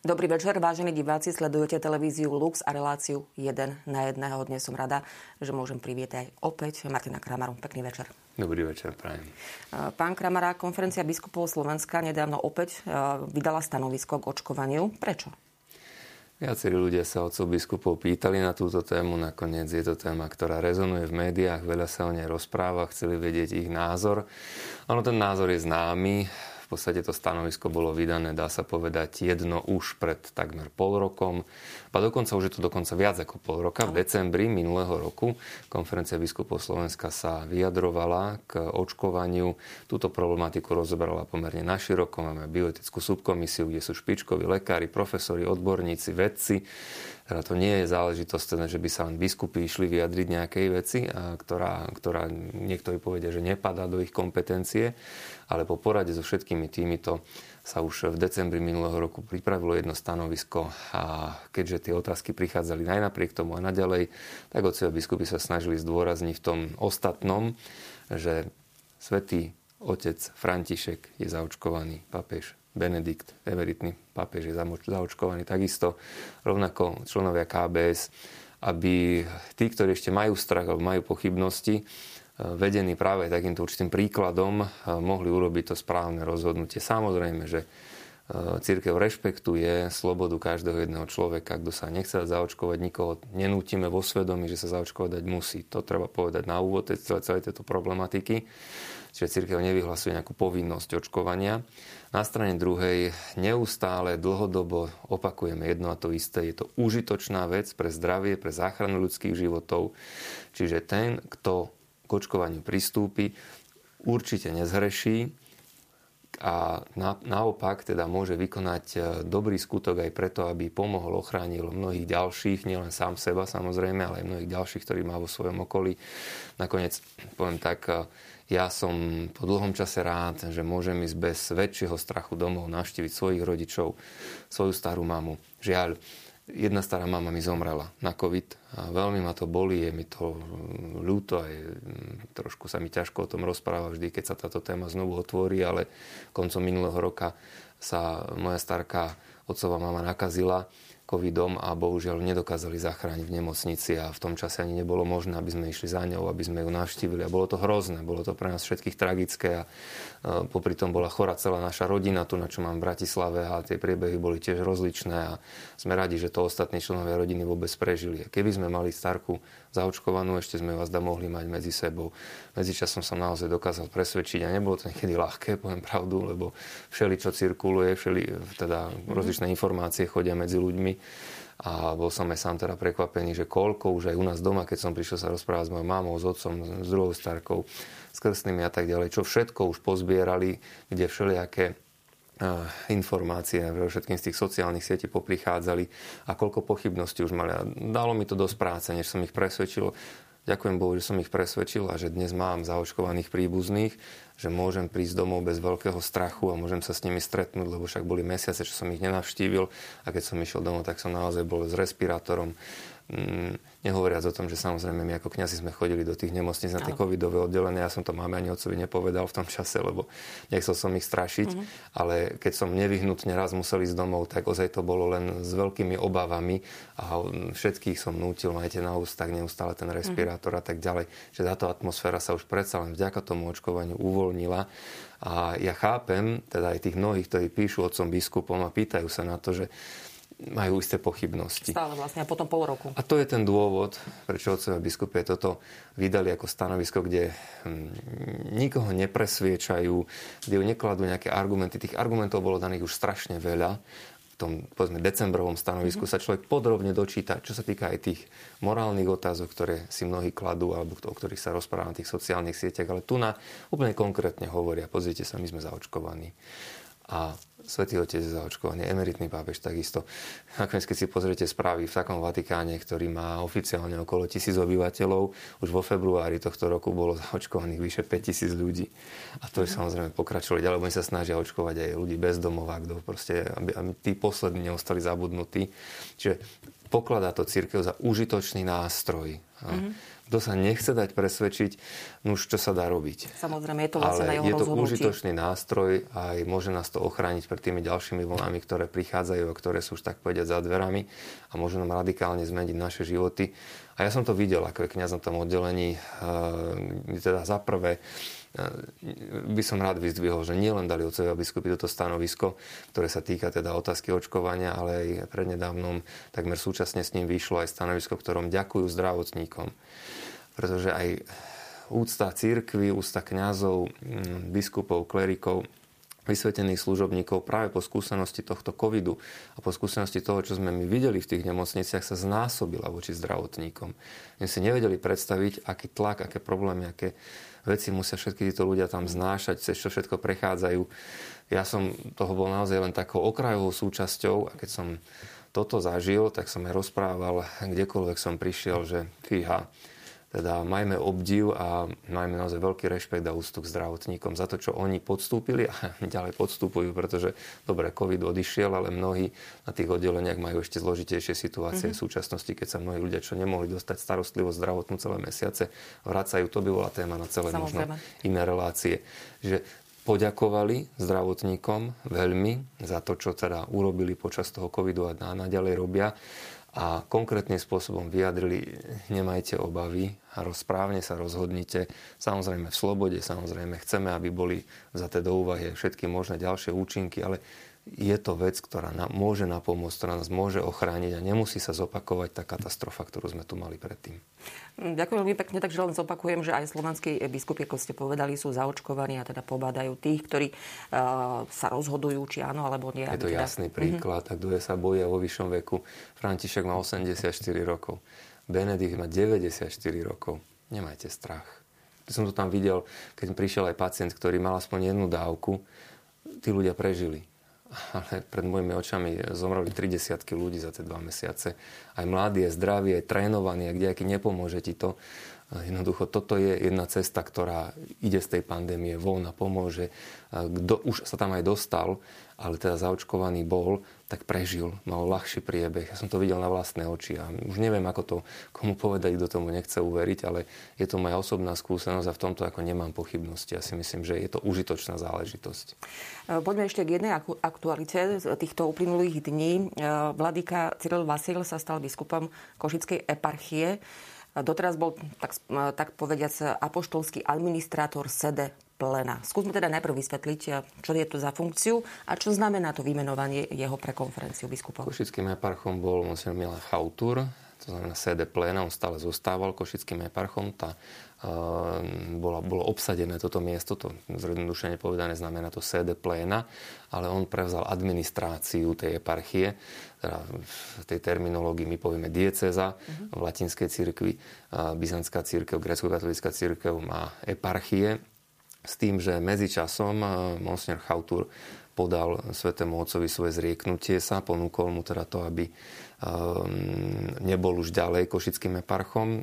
Dobrý večer, vážení diváci, sledujete televíziu Lux a reláciu 1 na jedného. Dnes som rada, že môžem privítať opäť Martina Kramaru. Pekný večer. Dobrý večer, prajem. Pán Kramara, konferencia biskupov Slovenska nedávno opäť vydala stanovisko k očkovaniu. Prečo? Viacerí ľudia sa otcov biskupov pýtali na túto tému, nakoniec je to téma, ktorá rezonuje v médiách, veľa sa o nej rozpráva, chceli vedieť ich názor. Ono ten názor je známy, podstate to stanovisko bolo vydané, dá sa povedať, jedno už pred takmer pol rokom. A dokonca už je to dokonca viac ako pol roka. V decembri minulého roku konferencia biskupov Slovenska sa vyjadrovala k očkovaniu. Túto problematiku rozoberala pomerne naširoko. Máme bioetickú subkomisiu, kde sú špičkoví lekári, profesori, odborníci, vedci. Teda to nie je záležitosť, teda, že by sa len biskupy išli vyjadriť nejakej veci, ktorá, ktorá niektorí povedia, že nepadá do ich kompetencie, ale po porade so všetkými týmito sa už v decembri minulého roku pripravilo jedno stanovisko a keďže tie otázky prichádzali aj napriek tomu a naďalej, tak otcovia biskupy sa snažili zdôrazniť v tom ostatnom, že svätý otec František je zaočkovaný papež Benedikt, emeritný pápež je zaočkovaný takisto, rovnako členovia KBS, aby tí, ktorí ešte majú strach alebo majú pochybnosti, e, vedení práve takýmto určitým príkladom, e, mohli urobiť to správne rozhodnutie. Samozrejme, že e, církev rešpektuje slobodu každého jedného človeka. Kto sa nechce zaočkovať, nikoho nenútime vo svedomí, že sa zaočkovať dať musí. To treba povedať na úvod celej tejto problematiky. Čiže církev nevyhlasuje nejakú povinnosť očkovania. Na strane druhej neustále dlhodobo opakujeme jedno a to isté. Je to užitočná vec pre zdravie, pre záchranu ľudských životov. Čiže ten, kto k očkovaniu pristúpi, určite nezhreší a na, naopak teda môže vykonať e, dobrý skutok aj preto, aby pomohol, ochránil mnohých ďalších, nielen sám seba samozrejme, ale aj mnohých ďalších, ktorí má vo svojom okolí. Nakoniec, poviem tak, e, ja som po dlhom čase rád, že môžem ísť bez väčšieho strachu domov navštíviť svojich rodičov, svoju starú mamu. Žiaľ, jedna stará mama mi zomrela na COVID a veľmi ma to bolí, je mi to ľúto aj trošku sa mi ťažko o tom rozpráva vždy, keď sa táto téma znovu otvorí, ale koncom minulého roka sa moja starká otcová mama nakazila covidom a bohužiaľ nedokázali zachrániť v nemocnici a v tom čase ani nebolo možné, aby sme išli za ňou, aby sme ju navštívili. A bolo to hrozné, bolo to pre nás všetkých tragické a e, popri tom bola chora celá naša rodina, tu na čo mám v Bratislave a tie priebehy boli tiež rozličné a sme radi, že to ostatní členovia rodiny vôbec prežili. A keby sme mali starku zaočkovanú, ešte sme vás da mohli mať medzi sebou. Medzičasom som naozaj dokázal presvedčiť a nebolo to niekedy ľahké, poviem pravdu, lebo všeli, čo cirkuluje, všeli, teda rozličné informácie chodia medzi ľuďmi a bol som aj sám teda prekvapený, že koľko už aj u nás doma, keď som prišiel sa rozprávať s mojou mamou, s otcom, s druhou starkou, s krstnými a tak ďalej, čo všetko už pozbierali, kde všelijaké informácie všetkým z tých sociálnych sietí poprichádzali a koľko pochybností už mali. A dalo mi to dosť práce, než som ich presvedčil. Ďakujem Bohu, že som ich presvedčil a že dnes mám zaočkovaných príbuzných, že môžem prísť domov bez veľkého strachu a môžem sa s nimi stretnúť, lebo však boli mesiace, čo som ich nenavštívil a keď som išiel domov, tak som naozaj bol s respirátorom nehovoriac o tom, že samozrejme my ako kňazi sme chodili do tých nemocníc na tie covidové oddelenia. Ja som to máme ani otcovi nepovedal v tom čase, lebo nechcel som ich strašiť. Mm-hmm. Ale keď som nevyhnutne raz musel ísť domov, tak ozaj to bolo len s veľkými obavami a všetkých som nútil, majte na ústach neustále ten respirátor mm-hmm. a tak ďalej. Že táto atmosféra sa už predsa len vďaka tomu očkovaniu uvoľnila. A ja chápem, teda aj tých mnohých, ktorí píšu otcom biskupom a pýtajú sa na to, že majú isté pochybnosti. Stále vlastne, a potom pol roku. A to je ten dôvod, prečo otcovia biskupy toto vydali ako stanovisko, kde hm, nikoho nepresviečajú, kde ju nekladú nejaké argumenty. Tých argumentov bolo daných už strašne veľa. V tom, povedzme, decembrovom stanovisku mm-hmm. sa človek podrobne dočíta, čo sa týka aj tých morálnych otázok, ktoré si mnohí kladú, alebo o ktorých sa rozpráva na tých sociálnych sieťach. Ale tu na úplne konkrétne hovoria, pozrite sa, my sme zaočkovaní a Svetý Otec je zaočkovaný, emeritný pápež takisto. Nakoniec, keď si pozriete správy v takom Vatikáne, ktorý má oficiálne okolo tisíc obyvateľov, už vo februári tohto roku bolo zaočkovaných vyše 5000 ľudí. A to je samozrejme pokračovať, alebo oni sa snažia očkovať aj ľudí bez domova, kto proste, aby, aby tí poslední neostali zabudnutí. Čiže pokladá to církev za užitočný nástroj. Mm-hmm kto sa nechce dať presvedčiť, no už čo sa dá robiť. Samozrejme, je to vlastne Ale na jeho je to rozhodnutí. užitočný nástroj a aj môže nás to ochrániť pred tými ďalšími vlnami, ktoré prichádzajú a ktoré sú už tak povedať za dverami a môžu nám radikálne zmeniť naše životy. A ja som to videl ako je kniaz na tom oddelení. E, teda za prvé, by som rád vyzdvihol, že nielen dali otcovia biskupy toto stanovisko, ktoré sa týka teda otázky očkovania, ale aj prednedávnom takmer súčasne s ním vyšlo aj stanovisko, ktorom ďakujú zdravotníkom. Pretože aj úcta církvy, úcta kňazov, mm, biskupov, klerikov, vysvetených služobníkov práve po skúsenosti tohto covidu a po skúsenosti toho, čo sme my videli v tých nemocniciach, sa znásobila voči zdravotníkom. My si nevedeli predstaviť, aký tlak, aké problémy, aké veci musia všetky títo ľudia tam znášať, cez čo všetko prechádzajú. Ja som toho bol naozaj len takou okrajovou súčasťou a keď som toto zažil, tak som aj rozprával, kdekoľvek som prišiel, že fíha, teda majme obdiv a majme naozaj veľký rešpekt a ústup k zdravotníkom za to, čo oni podstúpili a ďalej podstúpujú, pretože dobre, COVID odišiel, ale mnohí na tých oddeleniach majú ešte zložitejšie situácie mm-hmm. v súčasnosti, keď sa mnohí ľudia, čo nemohli dostať starostlivosť zdravotnú celé mesiace, vracajú. To by bola téma na celé Samozrejme. možno iné relácie. Že poďakovali zdravotníkom veľmi za to, čo teda urobili počas toho covidu a naďalej robia a konkrétnym spôsobom vyjadrili, nemajte obavy a rozprávne sa rozhodnite. Samozrejme v slobode, samozrejme chceme, aby boli za do úvahy všetky možné ďalšie účinky, ale je to vec, ktorá nám môže napomôcť, ktorá nás môže ochrániť a nemusí sa zopakovať tá katastrofa, ktorú sme tu mali predtým. Ďakujem veľmi pekne, takže len zopakujem, že aj slovenskí biskupy, ako ste povedali, sú zaočkovaní a teda pobádajú tých, ktorí uh, sa rozhodujú, či áno alebo nie. Je to teda... jasný príklad. Mm-hmm. A kto sa boja vo vyššom veku? František má 84 rokov. Benedikt má 94 rokov. Nemajte strach. Keď som to tam videl, keď prišiel aj pacient, ktorý mal aspoň jednu dávku, tí ľudia prežili ale pred mojimi očami zomreli 30 ľudí za tie dva mesiace. Aj mladí, aj zdraví, aj trénovaní, a kde aký nepomôže ti to. Jednoducho, toto je jedna cesta, ktorá ide z tej pandémie von a pomôže. Kto už sa tam aj dostal, ale teda zaočkovaný bol, tak prežil, mal ľahší priebeh. Ja som to videl na vlastné oči a už neviem, ako to komu povedať, kto tomu nechce uveriť, ale je to moja osobná skúsenosť a v tomto ako nemám pochybnosti. Ja si myslím, že je to užitočná záležitosť. Poďme ešte k jednej aktualite z týchto uplynulých dní. Vladyka Cyril Vasil sa stal biskupom Košickej eparchie. Doteraz bol, tak, tak povediac, apoštolský administrátor sede plena. Skúsme teda najprv vysvetliť, čo je to za funkciu a čo znamená to vymenovanie jeho pre konferenciu biskupov. Košickým eparchom bol monsignor Milan Chautur, to znamená sede plena, on stále zostával košickým eparchom. Tá, uh, bolo, bolo obsadené toto miesto, to zjednodušene povedané znamená to sede pléna, ale on prevzal administráciu tej eparchie, teda v tej terminológii my povieme dieceza uh-huh. v latinskej cirkvi, uh, byzantská církev, grecko-katolická církev má eparchie, s tým, že medzičasom uh, monsignor Chautur podal svetému otcovi svoje zrieknutie sa, ponúkol mu teda to, aby Ehm, nebol už ďalej košickým eparchom.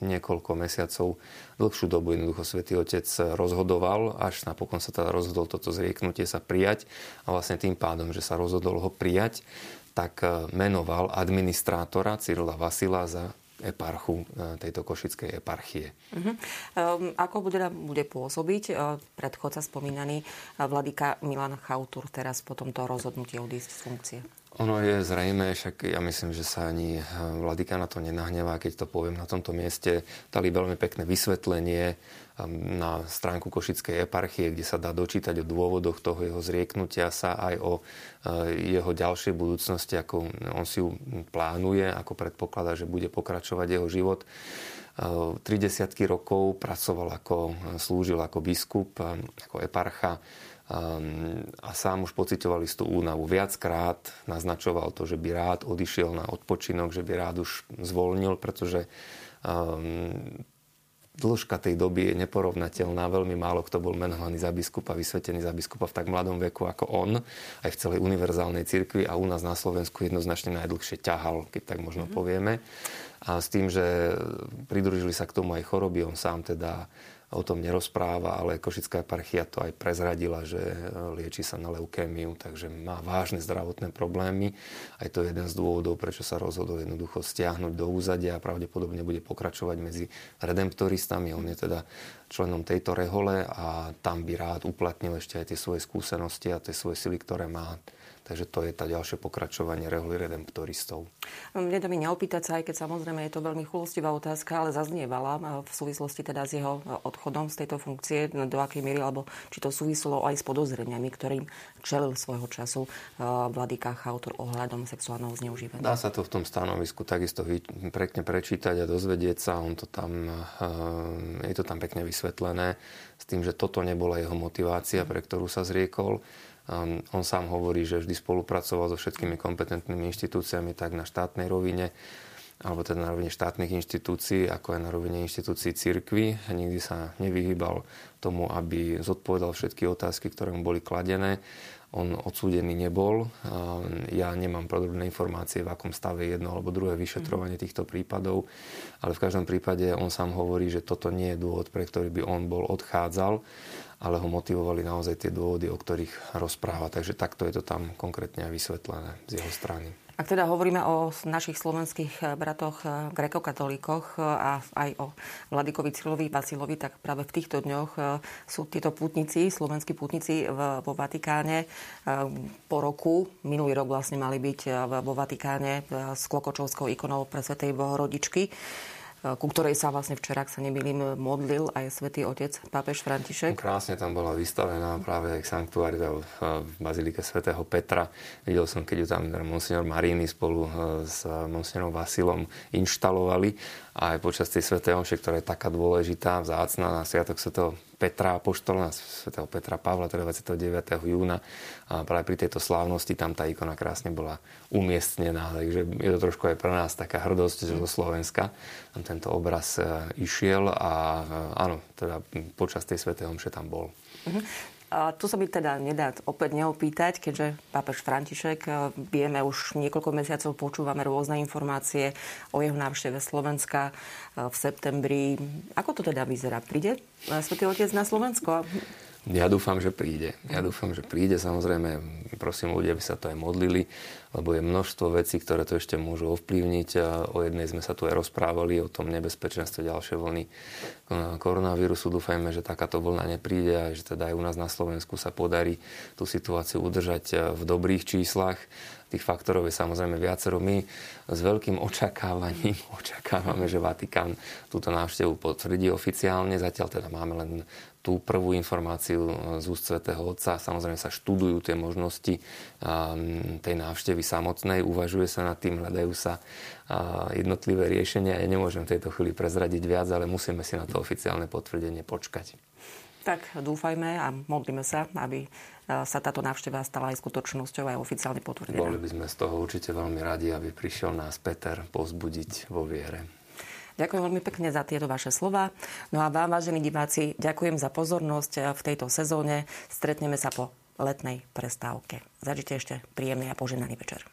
Niekoľko mesiacov, dlhšiu dobu jednoducho svätý Otec rozhodoval, až napokon sa teda rozhodol toto zrieknutie sa prijať a vlastne tým pádom, že sa rozhodol ho prijať, tak e, menoval administrátora Cyrila Vasila za eparchu e, tejto košickej eparchie. Uh-huh. Um, ako bude, bude pôsobiť uh, predchodca spomínaný uh, vladyka Milan Chautur teraz po tomto rozhodnutí odísť z funkcie? Ono je zrejme, však ja myslím, že sa ani eh, Vladika na to nenahnevá, keď to poviem na tomto mieste. Dali veľmi pekné vysvetlenie ehm, na stránku Košickej eparchie, kde sa dá dočítať o dôvodoch toho jeho zrieknutia sa, aj o eh, jeho ďalšej budúcnosti, ako on si ju plánuje, ako predpokladá, že bude pokračovať jeho život. 30 eh, rokov pracoval ako, slúžil ako biskup, ako eparcha Ehm, a sám už pocitoval istú únavu. Viackrát naznačoval to, že by rád odišiel na odpočinok, že by rád už zvolnil, pretože um, dĺžka tej doby je neporovnateľná. Veľmi málo kto bol menovaný za biskupa, vysvetený za biskupa v tak mladom veku ako on, aj v celej univerzálnej cirkvi a u nás na Slovensku jednoznačne najdlhšie ťahal, keď tak možno mm-hmm. povieme. A s tým, že pridružili sa k tomu aj choroby, on sám teda o tom nerozpráva, ale Košická eparchia to aj prezradila, že e, lieči sa na leukémiu, takže má vážne zdravotné problémy. Aj to je jeden z dôvodov, prečo sa rozhodol jednoducho stiahnuť do úzadia a pravdepodobne bude pokračovať medzi redemptoristami. On je teda členom tejto rehole a tam by rád uplatnil ešte aj tie svoje skúsenosti a tie svoje sily, ktoré má Takže to je tá ďalšie pokračovanie reholy redemptoristov. Mne to mi neopýtať sa, aj keď samozrejme je to veľmi chulostivá otázka, ale zaznievala v súvislosti teda s jeho odchodom z tejto funkcie, do akej miery, alebo či to súvislo aj s podozreniami, ktorým čelil svojho času Vladika Chautor ohľadom sexuálneho zneužívania. Dá sa to v tom stanovisku takisto pekne prečítať a dozvedieť sa. On to tam, je to tam pekne vysvetlené s tým, že toto nebola jeho motivácia, pre ktorú sa zriekol on sám hovorí, že vždy spolupracoval so všetkými kompetentnými inštitúciami tak na štátnej rovine, alebo teda na rovine štátnych inštitúcií, ako aj na rovine inštitúcií cirkvy. Nikdy sa nevyhýbal tomu, aby zodpovedal všetky otázky, ktoré mu boli kladené. On odsúdený nebol. Ja nemám podrobné informácie, v akom stave jedno alebo druhé vyšetrovanie týchto prípadov, ale v každom prípade on sám hovorí, že toto nie je dôvod, pre ktorý by on bol odchádzal ale ho motivovali naozaj tie dôvody, o ktorých rozpráva. Takže takto je to tam konkrétne vysvetlené z jeho strany. Ak teda hovoríme o našich slovenských eh, bratoch eh, grekokatolíkoch eh, a aj o Vladikovi Cyrilovi Vasilovi, tak práve v týchto dňoch sú títo pútnici, slovenskí pútnici vo Vatikáne po roku, minulý rok vlastne mali byť vo Vatikáne s klokočovskou ikonou pre Svetej Bohorodičky ku ktorej sa vlastne včera, ak sa nemýlim, modlil aj svätý otec pápež František. Krásne tam bola vystavená práve aj sanktuárita v bazilike svätého Petra. Videl som, keď ju tam monsignor Marini spolu s monsignorom Vasilom inštalovali a aj počas tej svätej omše, ktorá je taká dôležitá, vzácna na sviatok svätého Petra Apoštola, svätého Petra Pavla, teda 29. júna. A práve pri tejto slávnosti tam tá ikona krásne bola umiestnená. Takže je to trošku aj pre nás taká hrdosť zo Slovenska. Tam tento obraz e, išiel a e, áno, teda počas tej svätej omše tam bol. A tu sa by teda nedá opäť neopýtať, keďže pápež František, e, vieme už niekoľko mesiacov, počúvame rôzne informácie o jeho návšteve Slovenska e, v septembri. Ako to teda vyzerá? Príde e, Svetý Otec na Slovensko? Ja dúfam, že príde. Ja dúfam, že príde. Samozrejme, prosím ľudia, aby sa to aj modlili, lebo je množstvo vecí, ktoré to ešte môžu ovplyvniť. O jednej sme sa tu aj rozprávali, o tom nebezpečenstve ďalšej vlny koronavírusu. Dúfajme, že takáto vlna nepríde a že teda aj u nás na Slovensku sa podarí tú situáciu udržať v dobrých číslach tých faktorov je samozrejme viacero. My s veľkým očakávaním očakávame, že Vatikán túto návštevu potvrdí oficiálne. Zatiaľ teda máme len tú prvú informáciu z úst Svetého Otca. Samozrejme sa študujú tie možnosti tej návštevy samotnej, uvažuje sa nad tým, hľadajú sa jednotlivé riešenia. Ja nemôžem v tejto chvíli prezradiť viac, ale musíme si na to oficiálne potvrdenie počkať. Tak dúfajme a modlíme sa, aby sa táto návšteva stala aj skutočnosťou aj oficiálne potvrdená. Boli by sme z toho určite veľmi radi, aby prišiel nás Peter pozbudiť vo viere. Ďakujem veľmi pekne za tieto vaše slova. No a vám, vážení diváci, ďakujem za pozornosť v tejto sezóne. Stretneme sa po letnej prestávke. Zažite ešte príjemný a poženaný večer.